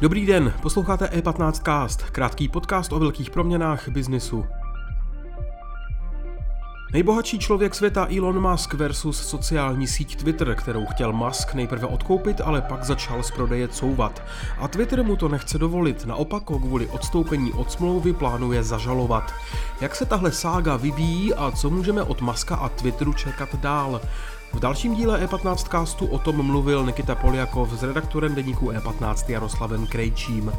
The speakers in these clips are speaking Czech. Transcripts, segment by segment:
Dobrý den, posloucháte E15cast, krátký podcast o velkých proměnách biznisu. Nejbohatší člověk světa Elon Musk versus sociální síť Twitter, kterou chtěl Musk nejprve odkoupit, ale pak začal z prodeje couvat. A Twitter mu to nechce dovolit, naopak ho kvůli odstoupení od smlouvy plánuje zažalovat. Jak se tahle sága vyvíjí a co můžeme od Muska a Twitteru čekat dál? V dalším díle E15 castu o tom mluvil Nikita Poljakov s redaktorem deníku E15 Jaroslavem Krejčím.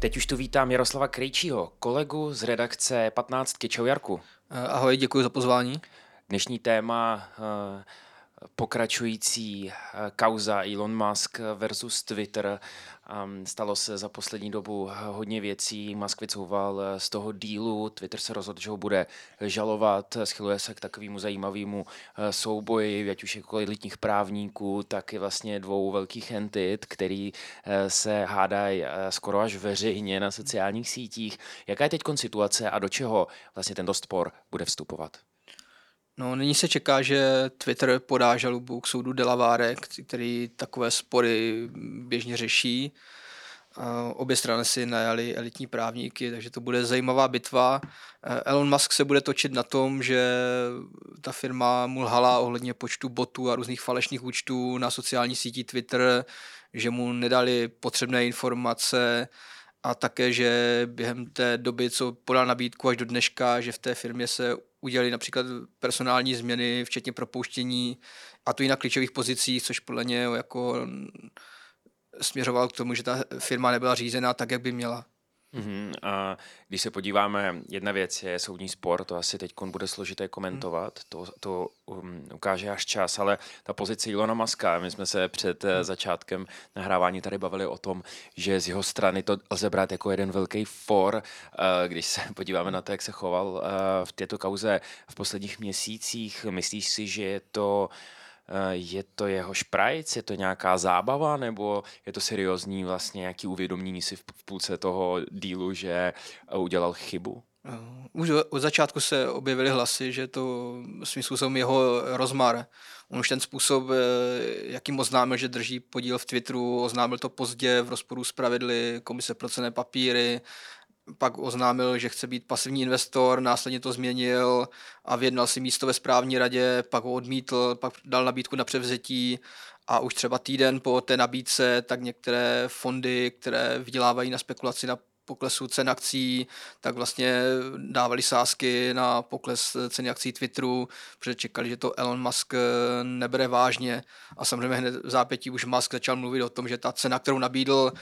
Teď už tu vítám Jaroslava Krejčího, kolegu z redakce 15 Čau Jarku. Ahoj, děkuji za pozvání. Dnešní téma eh, pokračující eh, kauza Elon Musk versus Twitter. Stalo se za poslední dobu hodně věcí. Musk vycouval eh, z toho dílu, Twitter se rozhodl, že ho bude žalovat, schyluje se k takovému zajímavému eh, souboji, ať už jako elitních právníků, tak i vlastně dvou velkých entit, který se hádají skoro až veřejně na sociálních sítích. Jaká je teď situace a do čeho vlastně ten spor bude vstupovat? No, nyní se čeká, že Twitter podá žalobu k soudu Delavare, který takové spory běžně řeší. Obě strany si najali elitní právníky, takže to bude zajímavá bitva. Elon Musk se bude točit na tom, že ta firma mu lhala ohledně počtu botů a různých falešných účtů na sociální síti Twitter, že mu nedali potřebné informace, a také, že během té doby, co podal nabídku až do dneška, že v té firmě se udělali například personální změny, včetně propouštění a to i na klíčových pozicích, což podle něj jako směřoval k tomu, že ta firma nebyla řízená tak, jak by měla. Mm-hmm. A když se podíváme, jedna věc je soudní spor, to asi teď bude složité komentovat, mm. to, to um, ukáže až čas, ale ta pozice Ilona Maska, my jsme se před mm. začátkem nahrávání tady bavili o tom, že z jeho strany to lze brát jako jeden velký for, uh, když se podíváme na to, jak se choval uh, v této kauze v posledních měsících. Myslíš si, že je to uh, Eh, je to jeho šprajc, je to nějaká zábava, nebo je to seriózní vlastně nějaký uvědomění si v půlce toho dílu, že eh, udělal chybu? Eh, už od začátku se objevily hlasy, že to svým způsobem jeho rozmar. On už ten způsob, jakým oznámil, že drží podíl v Twitteru, oznámil to pozdě v rozporu s pravidly Komise pro cené papíry, pak oznámil, že chce být pasivní investor, následně to změnil a vyjednal si místo ve správní radě, pak ho odmítl, pak dal nabídku na převzetí a už třeba týden po té nabídce, tak některé fondy, které vydělávají na spekulaci na poklesu cen akcí, tak vlastně dávali sázky na pokles ceny akcí Twitteru, protože čekali, že to Elon Musk nebere vážně. A samozřejmě hned v zápětí už Musk začal mluvit o tom, že ta cena, kterou nabídl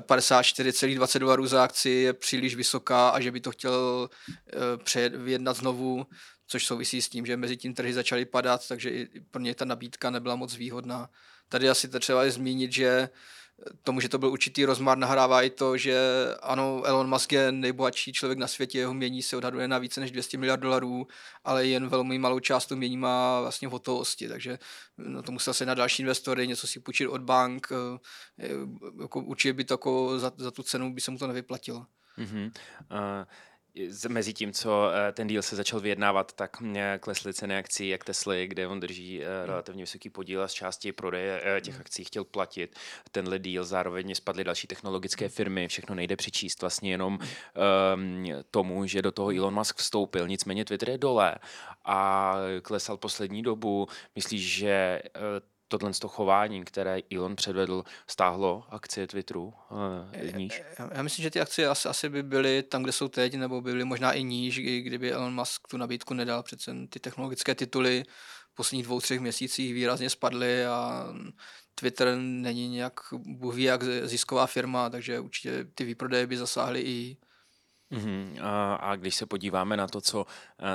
54,20 eh, za akci, je příliš vysoká a že by to chtěl eh, vyjednat znovu což souvisí s tím, že mezi tím trhy začaly padat, takže i pro ně ta nabídka nebyla moc výhodná. Tady asi třeba je zmínit, že tomu, že to byl určitý rozmar, nahrává i to, že ano, Elon Musk je nejbohatší člověk na světě, jeho mění se odhaduje na více než 200 miliard dolarů, ale jen velmi malou část to mění má vlastně v hotovosti, takže no, to musel se na další investory, něco si půjčit od bank, eh, jako určitě by to jako za, za tu cenu by se mu to nevyplatilo. Mm-hmm. Uh mezi tím, co eh, ten díl se začal vyjednávat, tak klesly ceny akcí jak Tesly, kde on drží eh, hmm. relativně vysoký podíl a z části prodeje eh, těch hmm. akcí chtěl platit tenhle díl. Zároveň spadly další technologické firmy, všechno nejde přičíst vlastně jenom um, tomu, že do toho Elon Musk vstoupil. Nicméně Twitter je dole a klesal poslední dobu. Myslíš, že tohle to chování, které Elon předvedl, stáhlo akcie Twitteru uh, níž? Já, já myslím, že ty akcie asi, asi by byly tam, kde jsou teď, nebo by byly možná i níž, kdyby Elon Musk tu nabídku nedal. Přece ty technologické tituly v posledních dvou, třech měsících výrazně spadly a Twitter není nějak, Bůh ví, jak zisková firma, takže určitě ty výprodeje by zasáhly i Uh-huh. A, a když se podíváme na to, co,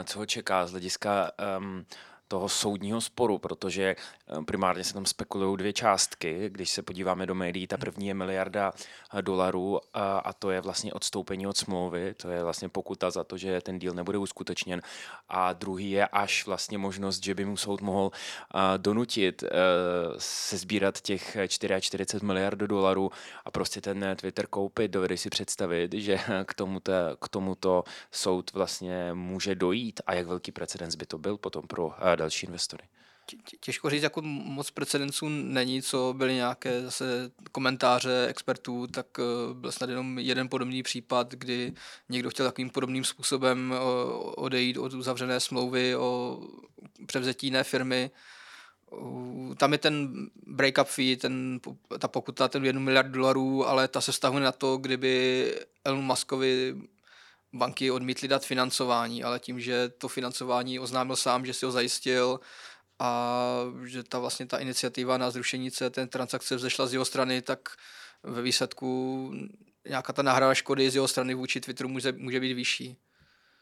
co ho čeká z hlediska um, toho soudního sporu, protože eh, primárně se tam spekulují dvě částky. Když se podíváme do médií, ta první je miliarda eh, dolarů a, a to je vlastně odstoupení od smlouvy, to je vlastně pokuta za to, že ten díl nebude uskutečněn. A druhý je až vlastně možnost, že by mu soud mohl donutit se sbírat těch 44 miliard dolarů a prostě ten Twitter koupit. Dovedeš si představit, že k tomuto, k tomuto soud vlastně může dojít a jak velký precedens by to byl potom pro další investory. Těžko říct, jako moc precedenců není, co byly nějaké zase komentáře expertů, tak eh, byl snad jenom jeden podobný případ, kdy někdo chtěl takovým podobným způsobem eh, odejít od uzavřené smlouvy o převzetí jiné firmy. Tam je ten break-up fee, ten, ta pokuta, ten 1 miliard dolarů, ale ta se vztahuje na to, kdyby Elon Muskovi banky odmítly dát financování, ale tím, že to financování oznámil sám, že si ho zajistil a že ta vlastně ta iniciativa na zrušení té transakce vzešla z jeho strany, tak ve výsledku nějaká ta náhrada škody z jeho strany vůči Twitteru může, může být vyšší.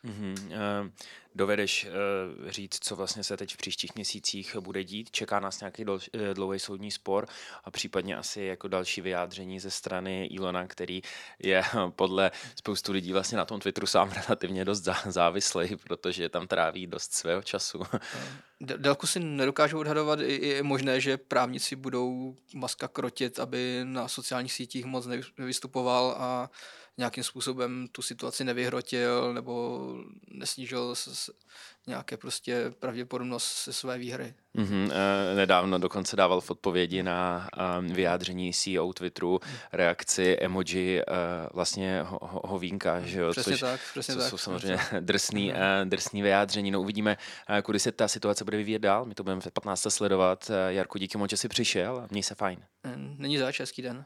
Mm-hmm. Uh, dovedeš uh, říct, co vlastně se teď v příštích měsících bude dít? Čeká nás nějaký eh, dlouhý soudní spor a případně asi jako další vyjádření ze strany Ilona, který je podle spoustu lidí vlastně na tom Twitteru sám relativně dost závislý, protože tam tráví dost svého času. Délku si nedokážu odhadovat, je možné, že právníci budou Maska krotit, aby na sociálních sítích moc nevystupoval a nějakým způsobem tu situaci nevyhrotil nebo nesnížil s, nějaké prostě pravděpodobnost se své výhry. Mm-hmm. Nedávno dokonce dával v odpovědi na um, vyjádření CEO Twitteru reakci emoji uh, vlastně ho, ho, hovínka, že jo? Přesně Což, tak, přesně co tak. jsou samozřejmě drsný, uh, drsný vyjádření. No uvidíme, kudy se ta situace bude vyvíjet dál. My to budeme v 15. sledovat. Jarku, díky moc, že jsi přišel měj se fajn. Není zač, hezký den.